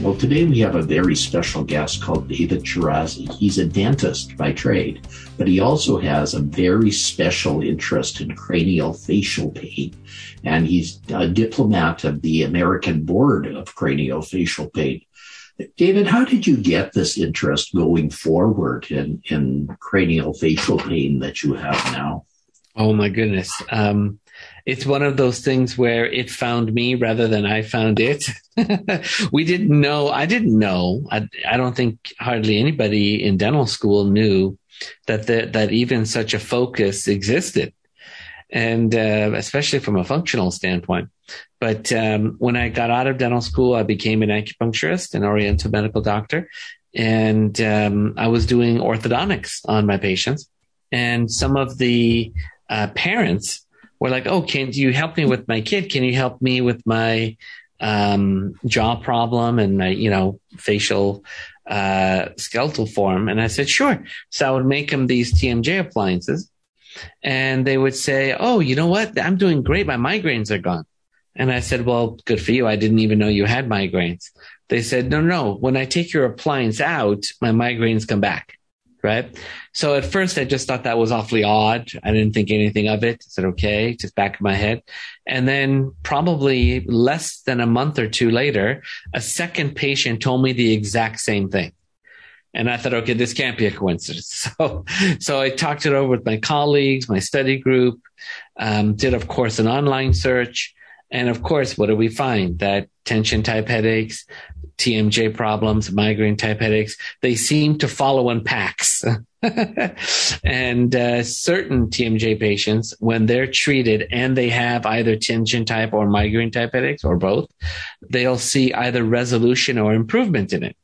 Well, today we have a very special guest called David Shirazi. He's a dentist by trade, but he also has a very special interest in craniofacial pain. And he's a diplomat of the American Board of Craniofacial Pain. David, how did you get this interest going forward in, in craniofacial pain that you have now? Oh my goodness. Um, it's one of those things where it found me rather than I found it. we didn't know. I didn't know. I, I don't think hardly anybody in dental school knew that the, that even such a focus existed, and uh, especially from a functional standpoint. But um, when I got out of dental school, I became an acupuncturist, an Oriental medical doctor, and um, I was doing orthodontics on my patients. And some of the uh, parents were like, "Oh, can you help me with my kid? Can you help me with my um, jaw problem and my, you know, facial uh, skeletal form?" And I said, "Sure." So I would make them these TMJ appliances, and they would say, "Oh, you know what? I'm doing great. My migraines are gone." And I said, "Well, good for you. I didn't even know you had migraines." They said, "No, no. When I take your appliance out, my migraines come back." Right? So at first I just thought that was awfully odd. I didn't think anything of it. I said, okay, just back of my head. And then probably less than a month or two later, a second patient told me the exact same thing. And I thought, okay, this can't be a coincidence. So, so I talked it over with my colleagues, my study group, um, did of course an online search. And of course, what do we find? That tension type headaches, TMJ problems, migraine type headaches, they seem to follow in packs. and uh, certain TMJ patients, when they're treated and they have either tension type or migraine type headaches or both, they'll see either resolution or improvement in it.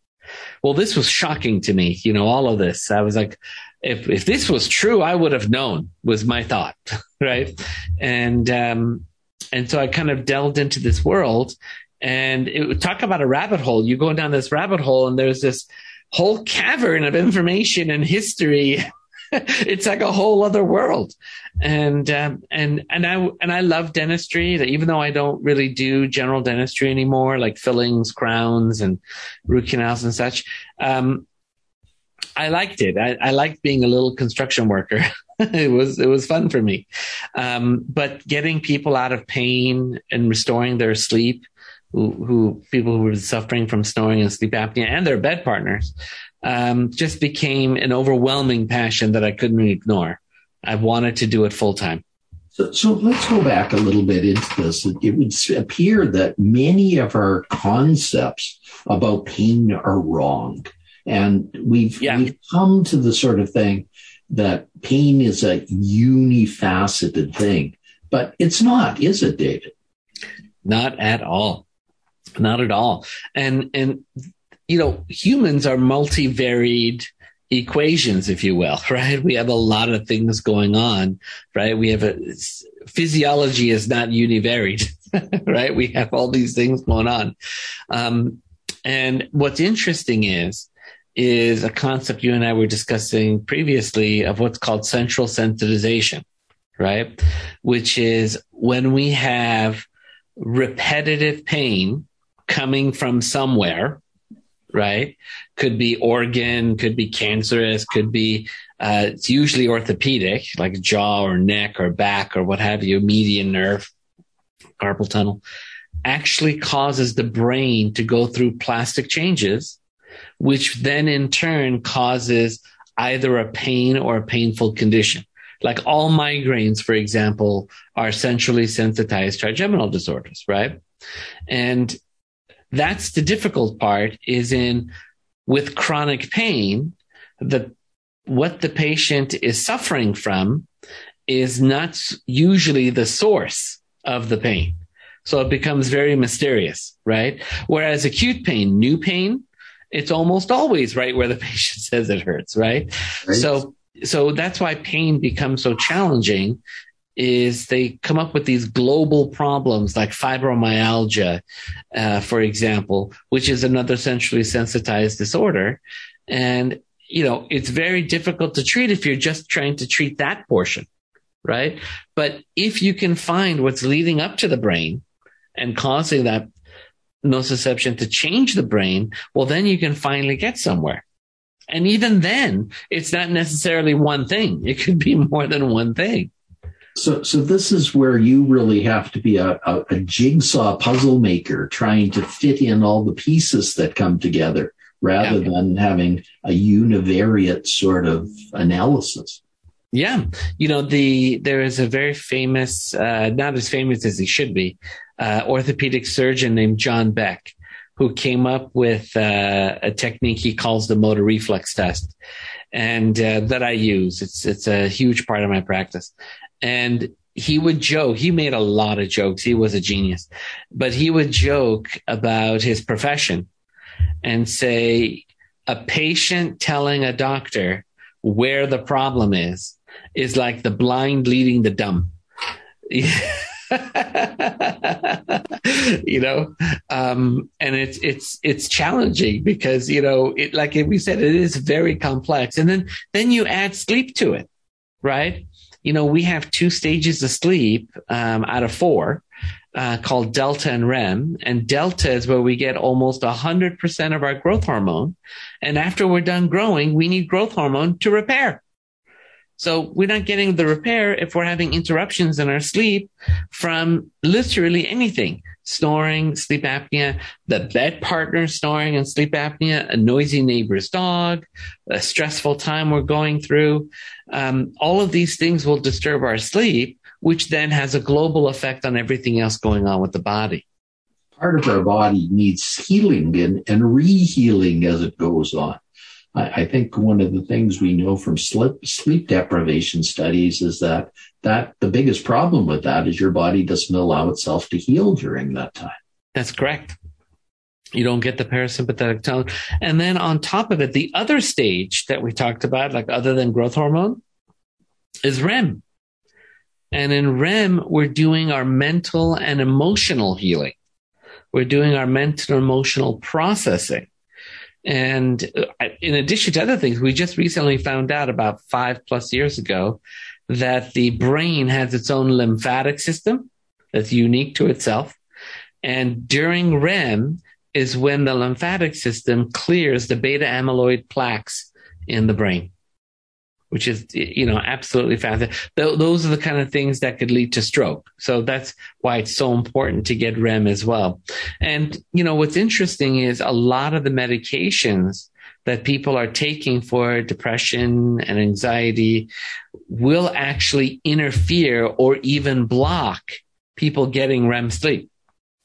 Well, this was shocking to me, you know, all of this. I was like, if, if this was true, I would have known was my thought. right. And, um, and so I kind of delved into this world and it talk about a rabbit hole. You go down this rabbit hole and there's this whole cavern of information and history. it's like a whole other world. And, um, and, and I, and I love dentistry, even though I don't really do general dentistry anymore, like fillings, crowns and root canals and such. Um, I liked it. I, I liked being a little construction worker. it was it was fun for me. Um, but getting people out of pain and restoring their sleep who, who people who were suffering from snoring and sleep apnea and their bed partners um, just became an overwhelming passion that I couldn't ignore. I wanted to do it full time. So, so let's go back a little bit into this. It would appear that many of our concepts about pain are wrong. And we've, yeah. we've come to the sort of thing that pain is a unifaceted thing, but it's not, is it, David? Not at all. Not at all. And, and, you know, humans are multivaried equations, if you will, right? We have a lot of things going on, right? We have a physiology is not univariate, right? We have all these things going on. Um, and what's interesting is, is a concept you and I were discussing previously of what's called central sensitization, right? Which is when we have repetitive pain coming from somewhere, right? Could be organ, could be cancerous, could be, uh, it's usually orthopedic, like jaw or neck or back or what have you, median nerve, carpal tunnel, actually causes the brain to go through plastic changes, which then in turn causes either a pain or a painful condition. Like all migraines, for example, are centrally sensitized trigeminal disorders, right? And that's the difficult part is in with chronic pain, the what the patient is suffering from is not usually the source of the pain. So it becomes very mysterious, right? Whereas acute pain, new pain, it's almost always right where the patient says it hurts, right? right? So, so that's why pain becomes so challenging is they come up with these global problems like fibromyalgia, uh, for example, which is another centrally sensitized disorder. And, you know, it's very difficult to treat if you're just trying to treat that portion, right? But if you can find what's leading up to the brain and causing that nociception to change the brain, well, then you can finally get somewhere. And even then, it's not necessarily one thing. It could be more than one thing. So, so this is where you really have to be a, a, a, jigsaw puzzle maker, trying to fit in all the pieces that come together, rather yeah. than having a univariate sort of analysis. Yeah, you know the there is a very famous, uh, not as famous as he should be, uh, orthopedic surgeon named John Beck, who came up with uh, a technique he calls the motor reflex test, and uh, that I use. It's it's a huge part of my practice, and he would joke. He made a lot of jokes. He was a genius, but he would joke about his profession and say, a patient telling a doctor where the problem is is like the blind leading the dumb. you know, um, and it's it's it's challenging because you know it like we said it is very complex, and then then you add sleep to it, right? You know, we have two stages of sleep um, out of four. Uh, called delta and REM. And delta is where we get almost 100% of our growth hormone. And after we're done growing, we need growth hormone to repair. So we're not getting the repair if we're having interruptions in our sleep from literally anything. Snoring, sleep apnea, the bed partner snoring and sleep apnea, a noisy neighbor's dog, a stressful time we're going through. Um, all of these things will disturb our sleep, which then has a global effect on everything else going on with the body. Part of our body needs healing and, and rehealing as it goes on. I, I think one of the things we know from sleep, sleep deprivation studies is that that the biggest problem with that is your body doesn't allow itself to heal during that time. That's correct. You don't get the parasympathetic tone. And then on top of it, the other stage that we talked about, like other than growth hormone, is REM. And in REM, we're doing our mental and emotional healing. We're doing our mental and emotional processing. And uh, in addition to other things, we just recently found out about five plus years ago that the brain has its own lymphatic system that's unique to itself. And during REM is when the lymphatic system clears the beta amyloid plaques in the brain which is you know absolutely fascinating. Th- those are the kind of things that could lead to stroke. So that's why it's so important to get REM as well. And you know what's interesting is a lot of the medications that people are taking for depression and anxiety will actually interfere or even block people getting REM sleep.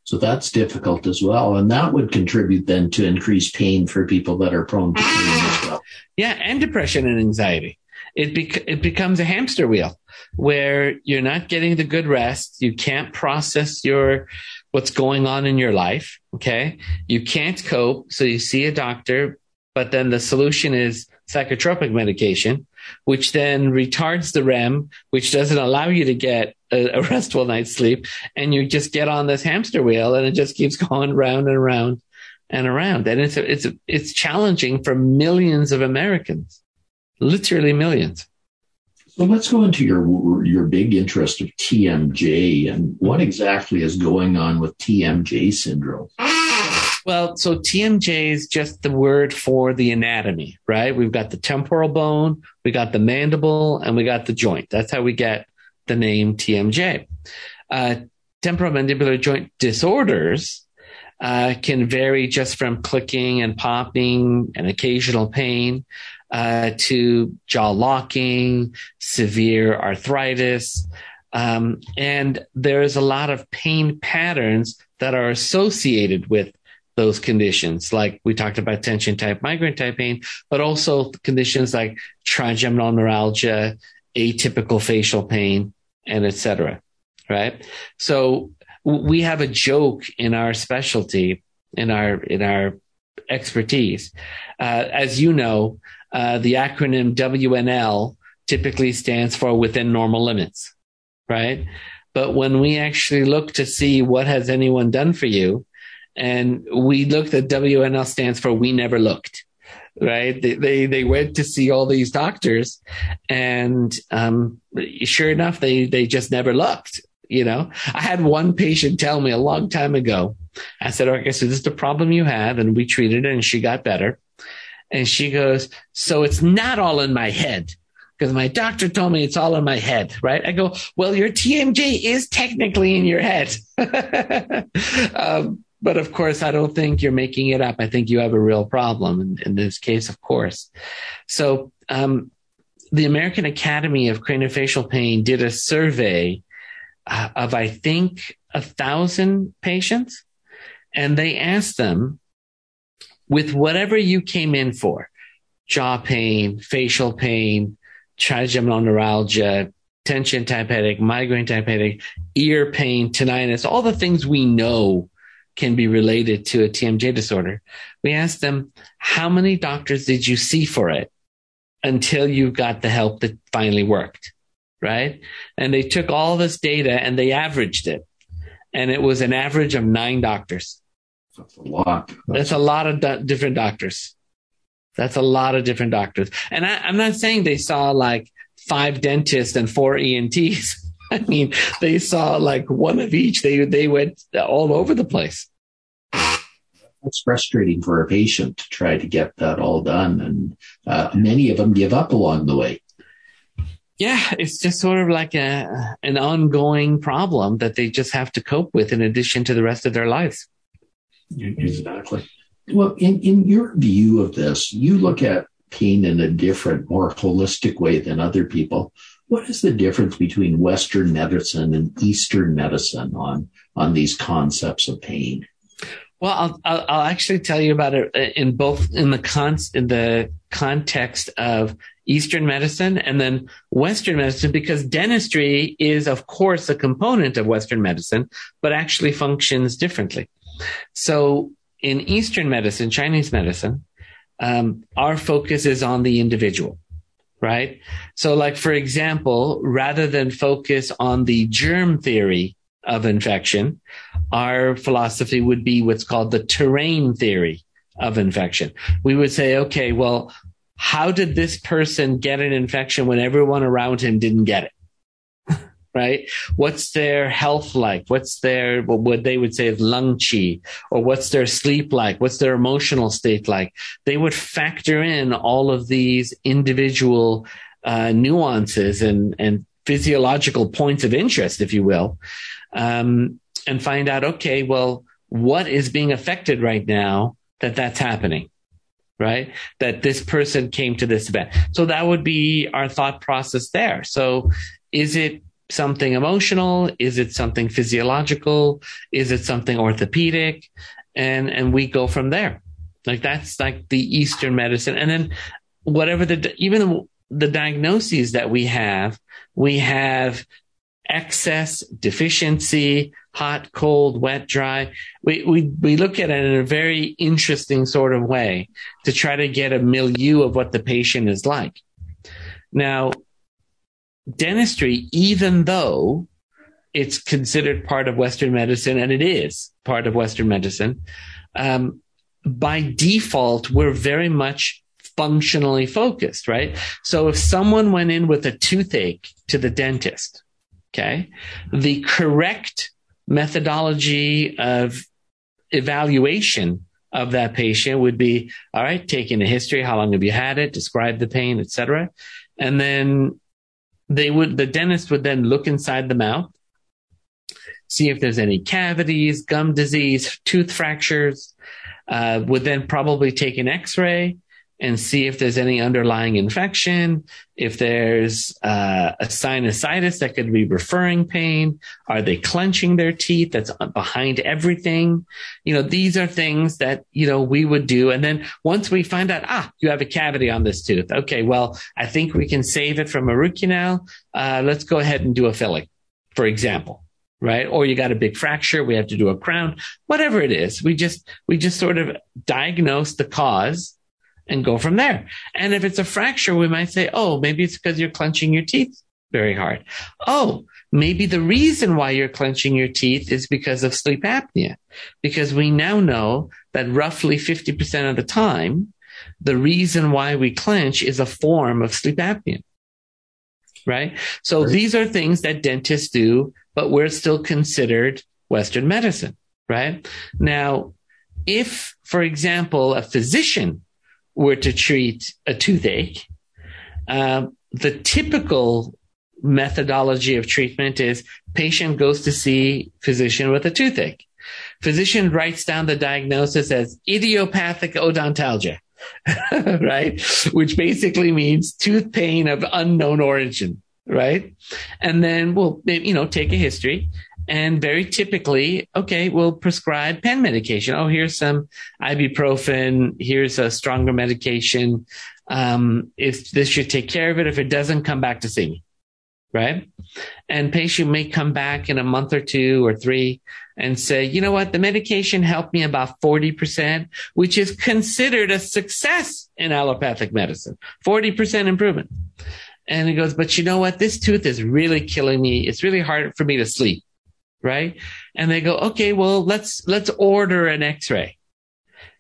So that's difficult as well. And that would contribute then to increased pain for people that are prone to pain as well. Yeah, and depression and anxiety it, bec- it becomes a hamster wheel where you're not getting the good rest. You can't process your, what's going on in your life. Okay. You can't cope. So you see a doctor, but then the solution is psychotropic medication, which then retards the REM, which doesn't allow you to get a, a restful night's sleep. And you just get on this hamster wheel and it just keeps going round and around and around. And it's, it's, it's challenging for millions of Americans literally millions. So let's go into your your big interest of TMJ and what exactly is going on with TMJ syndrome. Well, so TMJ is just the word for the anatomy, right? We've got the temporal bone, we got the mandible, and we got the joint. That's how we get the name TMJ. Uh, temporomandibular joint disorders uh, can vary just from clicking and popping and occasional pain uh, to jaw locking, severe arthritis. Um, and there's a lot of pain patterns that are associated with those conditions. Like we talked about tension type, migraine type pain, but also conditions like trigeminal neuralgia, atypical facial pain, and etc. Right. So we have a joke in our specialty, in our in our expertise. Uh, as you know, uh, the acronym WNL typically stands for within normal limits, right? But when we actually look to see what has anyone done for you, and we looked at WNL stands for we never looked, right? They they, they went to see all these doctors, and um, sure enough, they they just never looked. You know, I had one patient tell me a long time ago. I said, "Okay, so this is the problem you have," and we treated it, and she got better. And she goes, "So it's not all in my head." because my doctor told me it's all in my head, right? I go, well, your TMJ is technically in your head. um, but of course, I don't think you're making it up. I think you have a real problem in, in this case, of course. So, um, the American Academy of Craniofacial Pain did a survey uh, of, I think, a thousand patients, and they asked them, with whatever you came in for, jaw pain, facial pain, trigeminal neuralgia, tension type headache, migraine type headache, ear pain, tinnitus, all the things we know can be related to a TMJ disorder. We asked them, how many doctors did you see for it until you got the help that finally worked? Right. And they took all this data and they averaged it. And it was an average of nine doctors. That's a lot. That's a lot of do- different doctors. That's a lot of different doctors. And I, I'm not saying they saw like five dentists and four ENTs. I mean, they saw like one of each. They they went all over the place. It's frustrating for a patient to try to get that all done, and uh, many of them give up along the way. Yeah, it's just sort of like a an ongoing problem that they just have to cope with in addition to the rest of their lives. Exactly. Well, in, in your view of this, you look at pain in a different, more holistic way than other people. What is the difference between Western medicine and Eastern medicine on, on these concepts of pain? Well, I'll, I'll, I'll actually tell you about it uh, in both in the con- in the context of Eastern medicine and then Western medicine because dentistry is, of course, a component of Western medicine, but actually functions differently. So in Eastern medicine, Chinese medicine, um, our focus is on the individual, right? So, like, for example, rather than focus on the germ theory of infection, our philosophy would be what's called the terrain theory of infection. We would say, okay, well, how did this person get an infection when everyone around him didn't get it? Right? What's their health like? What's their, what they would say is lung chi, or what's their sleep like? What's their emotional state like? They would factor in all of these individual uh, nuances and, and physiological points of interest, if you will, um, and find out, okay, well, what is being affected right now that that's happening? right? That this person came to this event. So that would be our thought process there. So is it something emotional? Is it something physiological? Is it something orthopedic? And, and we go from there. Like that's like the Eastern medicine. And then whatever the, even the diagnoses that we have, we have excess, deficiency, hot, cold, wet, dry. We, we, we look at it in a very interesting sort of way to try to get a milieu of what the patient is like. Now, dentistry, even though it's considered part of Western medicine, and it is part of Western medicine, um, by default, we're very much functionally focused, right? So if someone went in with a toothache to the dentist, okay, the correct methodology of evaluation of that patient would be all right taking a history how long have you had it describe the pain etc and then they would the dentist would then look inside the mouth see if there's any cavities gum disease tooth fractures uh, would then probably take an x-ray and see if there's any underlying infection, if there's uh, a sinusitis that could be referring pain. Are they clenching their teeth? That's behind everything. You know, these are things that, you know, we would do. And then once we find out, ah, you have a cavity on this tooth. Okay, well, I think we can save it from a root canal. Uh, let's go ahead and do a filling, for example. right? Or you got a big fracture, we have to do a crown, whatever it is. We just, we just sort of diagnose the cause and go from there. And if it's a fracture, we might say, oh, maybe it's because you're clenching your teeth very hard. Oh, maybe the reason why you're clenching your teeth is because of sleep apnea. Because we now know that roughly 50% of the time, the reason why we clench is a form of sleep apnea. Right. So right. these are things that dentists do, but we're still considered Western medicine. Right. Now, if, for example, a physician were to treat a toothache, uh, the typical methodology of treatment is patient goes to see physician with a toothache. Physician writes down the diagnosis as idiopathic odontalgia. right? Which basically means tooth pain of unknown origin, right? And then we'll, you know, take a history and very typically, okay, we'll prescribe pen medication. Oh, here's some ibuprofen. Here's a stronger medication. Um, if this should take care of it. If it doesn't, come back to see me. Right. And patient may come back in a month or two or three and say, you know what? The medication helped me about 40%, which is considered a success in allopathic medicine. 40% improvement. And he goes, but you know what? This tooth is really killing me. It's really hard for me to sleep. Right. And they go, okay, well, let's, let's order an x-ray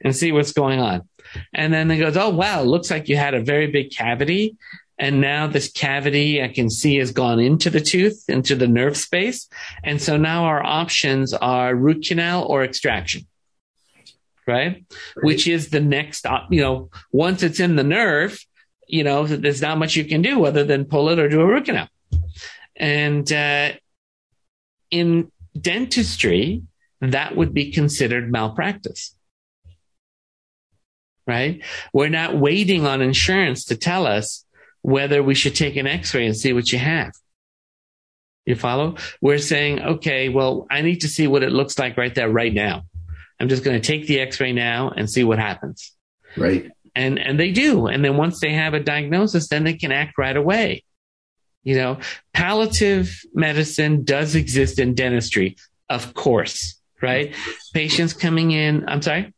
and see what's going on. And then they goes, oh, wow, looks like you had a very big cavity and now this cavity I can see has gone into the tooth, into the nerve space. And so now our options are root canal or extraction. Right? Which is the next, you know, once it's in the nerve, you know, there's not much you can do other than pull it or do a root canal. And, uh, in dentistry, that would be considered malpractice. Right? We're not waiting on insurance to tell us whether we should take an x-ray and see what you have. You follow? We're saying, okay, well, I need to see what it looks like right there, right now. I'm just going to take the x-ray now and see what happens. Right. And, and they do. And then once they have a diagnosis, then they can act right away. You know, palliative medicine does exist in dentistry, of course, right? Patients coming in, I'm sorry?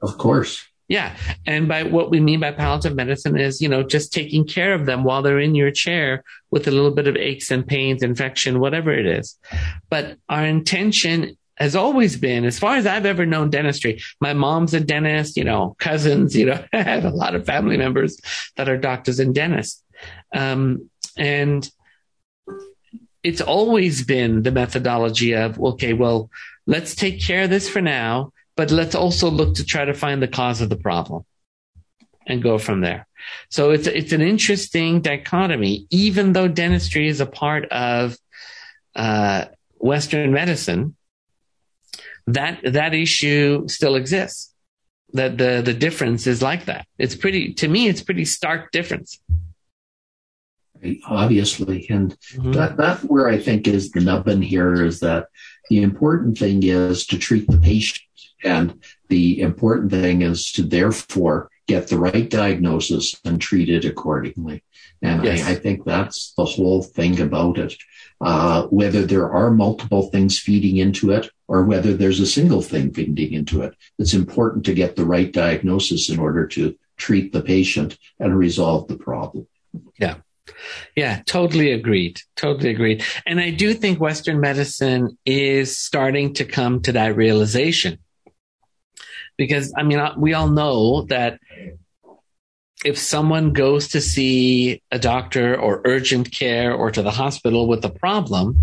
Of course. Yeah. And by what we mean by palliative medicine is, you know, just taking care of them while they're in your chair with a little bit of aches and pains, infection, whatever it is. But our intention has always been, as far as I've ever known dentistry, my mom's a dentist, you know, cousins, you know, I have a lot of family members that are doctors and dentists. Um, and it's always been the methodology of, okay, well, let's take care of this for now but let's also look to try to find the cause of the problem and go from there. So it's it's an interesting dichotomy. Even though dentistry is a part of uh, Western medicine, that that issue still exists. That the the difference is like that. It's pretty to me. It's pretty stark difference. Obviously, and mm-hmm. that that's where I think is the nubbin here is that the important thing is to treat the patient and the important thing is to therefore get the right diagnosis and treat it accordingly. And yes. I, I, think that's the whole thing about it. Uh, whether there are multiple things feeding into it or whether there's a single thing feeding into it, it's important to get the right diagnosis in order to treat the patient and resolve the problem. Yeah. Yeah, totally agreed. Totally agreed. And I do think Western medicine is starting to come to that realization because I mean, we all know that if someone goes to see a doctor or urgent care or to the hospital with a problem,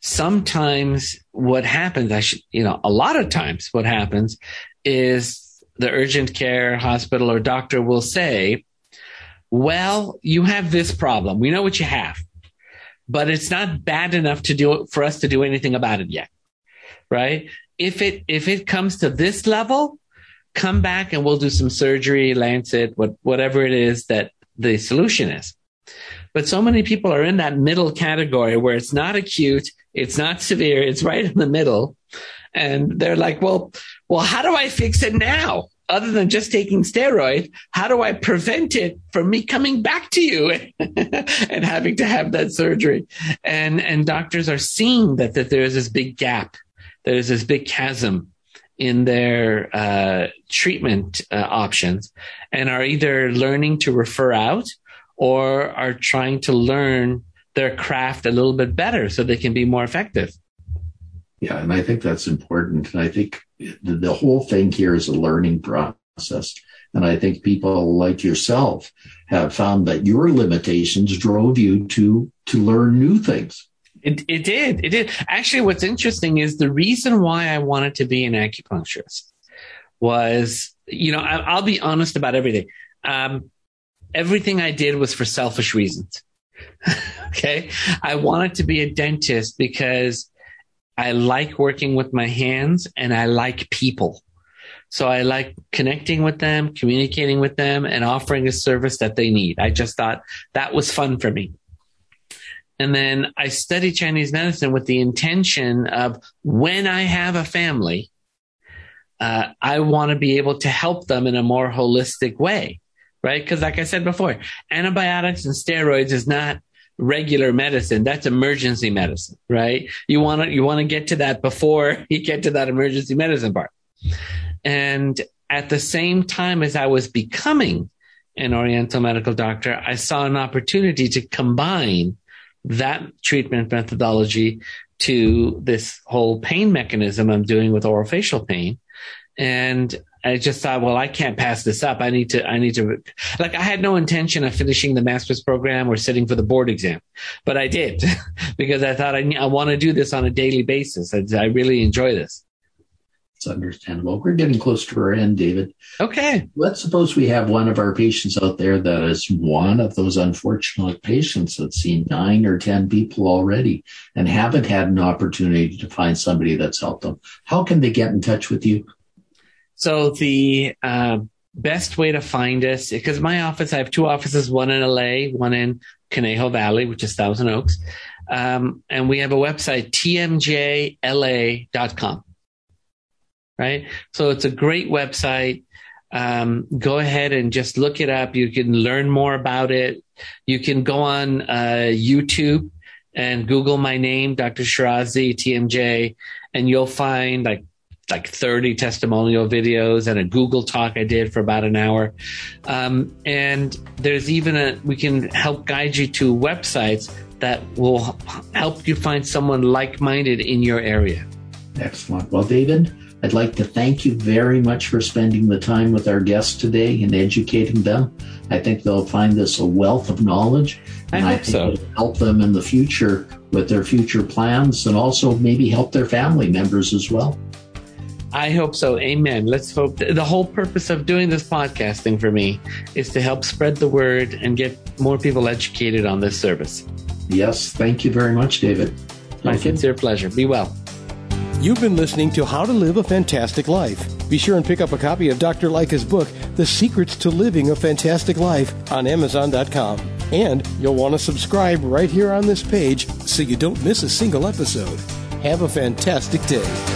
sometimes what happens, I should, you know, a lot of times what happens is the urgent care hospital or doctor will say, well, you have this problem. We know what you have, but it's not bad enough to do for us to do anything about it yet. Right if it if it comes to this level, come back and we'll do some surgery, lancet, what whatever it is that the solution is. But so many people are in that middle category where it's not acute, it's not severe, it's right in the middle. And they're like, well, well, how do I fix it now? Other than just taking steroid, how do I prevent it from me coming back to you and having to have that surgery? And, and doctors are seeing that, that there's this big gap. There's this big chasm in their uh, treatment uh, options and are either learning to refer out or are trying to learn their craft a little bit better so they can be more effective. Yeah, and I think that's important. And I think the, whole thing here is a learning process. And I think people like yourself have found that your limitations drove you to to learn new things. It, it did. It did. Actually, what's interesting is the reason why I wanted to be an acupuncturist was, you know, I, will be honest about everything. Um, everything I did was for selfish reasons. okay. I wanted to be a dentist because I like working with my hands and I like people. So I like connecting with them, communicating with them and offering a service that they need. I just thought that was fun for me. And then I studied Chinese medicine with the intention of when I have a family, uh, I want to be able to help them in a more holistic way, right? Because like I said before, antibiotics and steroids is not regular medicine. That's emergency medicine, right? You want to, you want to get to that before you get to that emergency medicine part. And at the same time as I was becoming an Oriental medical doctor, I saw an opportunity to combine that treatment methodology to this whole pain mechanism I'm doing with oral facial pain. And I just thought, well, I can't pass this up. I need to, I need to, like, I had no intention of finishing the master's program or sitting for the board exam, but I did because I thought I, I want to do this on a daily basis. I, I really enjoy this. It's understandable. We're getting close to our end, David. Okay. Let's suppose we have one of our patients out there that is one of those unfortunate patients that's seen nine or 10 people already and haven't had an opportunity to find somebody that's helped them. How can they get in touch with you? So the uh, best way to find us, because my office, I have two offices, one in LA, one in Conejo Valley, which is Thousand Oaks. Um, and we have a website, tmjla.com. Right. So it's a great website. Um, go ahead and just look it up. You can learn more about it. You can go on uh, YouTube and Google my name, Dr. Shirazi, TMJ, and you'll find like like 30 testimonial videos and a Google talk I did for about an hour. Um, and there's even a, we can help guide you to websites that will help you find someone like minded in your area. Excellent. Well, David, I'd like to thank you very much for spending the time with our guests today and educating them. I think they'll find this a wealth of knowledge. I and I think so. it'll help them in the future with their future plans and also maybe help their family members as well. I hope so. Amen. Let's hope the whole purpose of doing this podcasting for me is to help spread the word and get more people educated on this service. Yes. Thank you very much, David. My sincere pleasure. Be well. You've been listening to How to Live a Fantastic Life. Be sure and pick up a copy of Dr. Lycka's book, The Secrets to Living a Fantastic Life, on Amazon.com. And you'll want to subscribe right here on this page so you don't miss a single episode. Have a fantastic day.